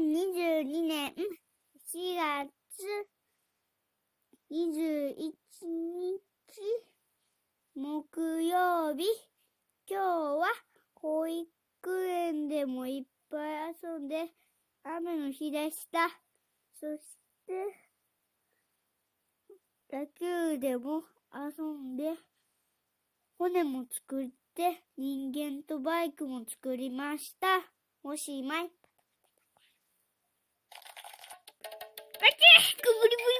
2022年4月21日木曜日。今日は保育園でもいっぱい遊んで雨の日でした。そして、野球でも遊んで、骨も作って、人間とバイクも作りました。おしまい。バキッくぶりぶりバイトリ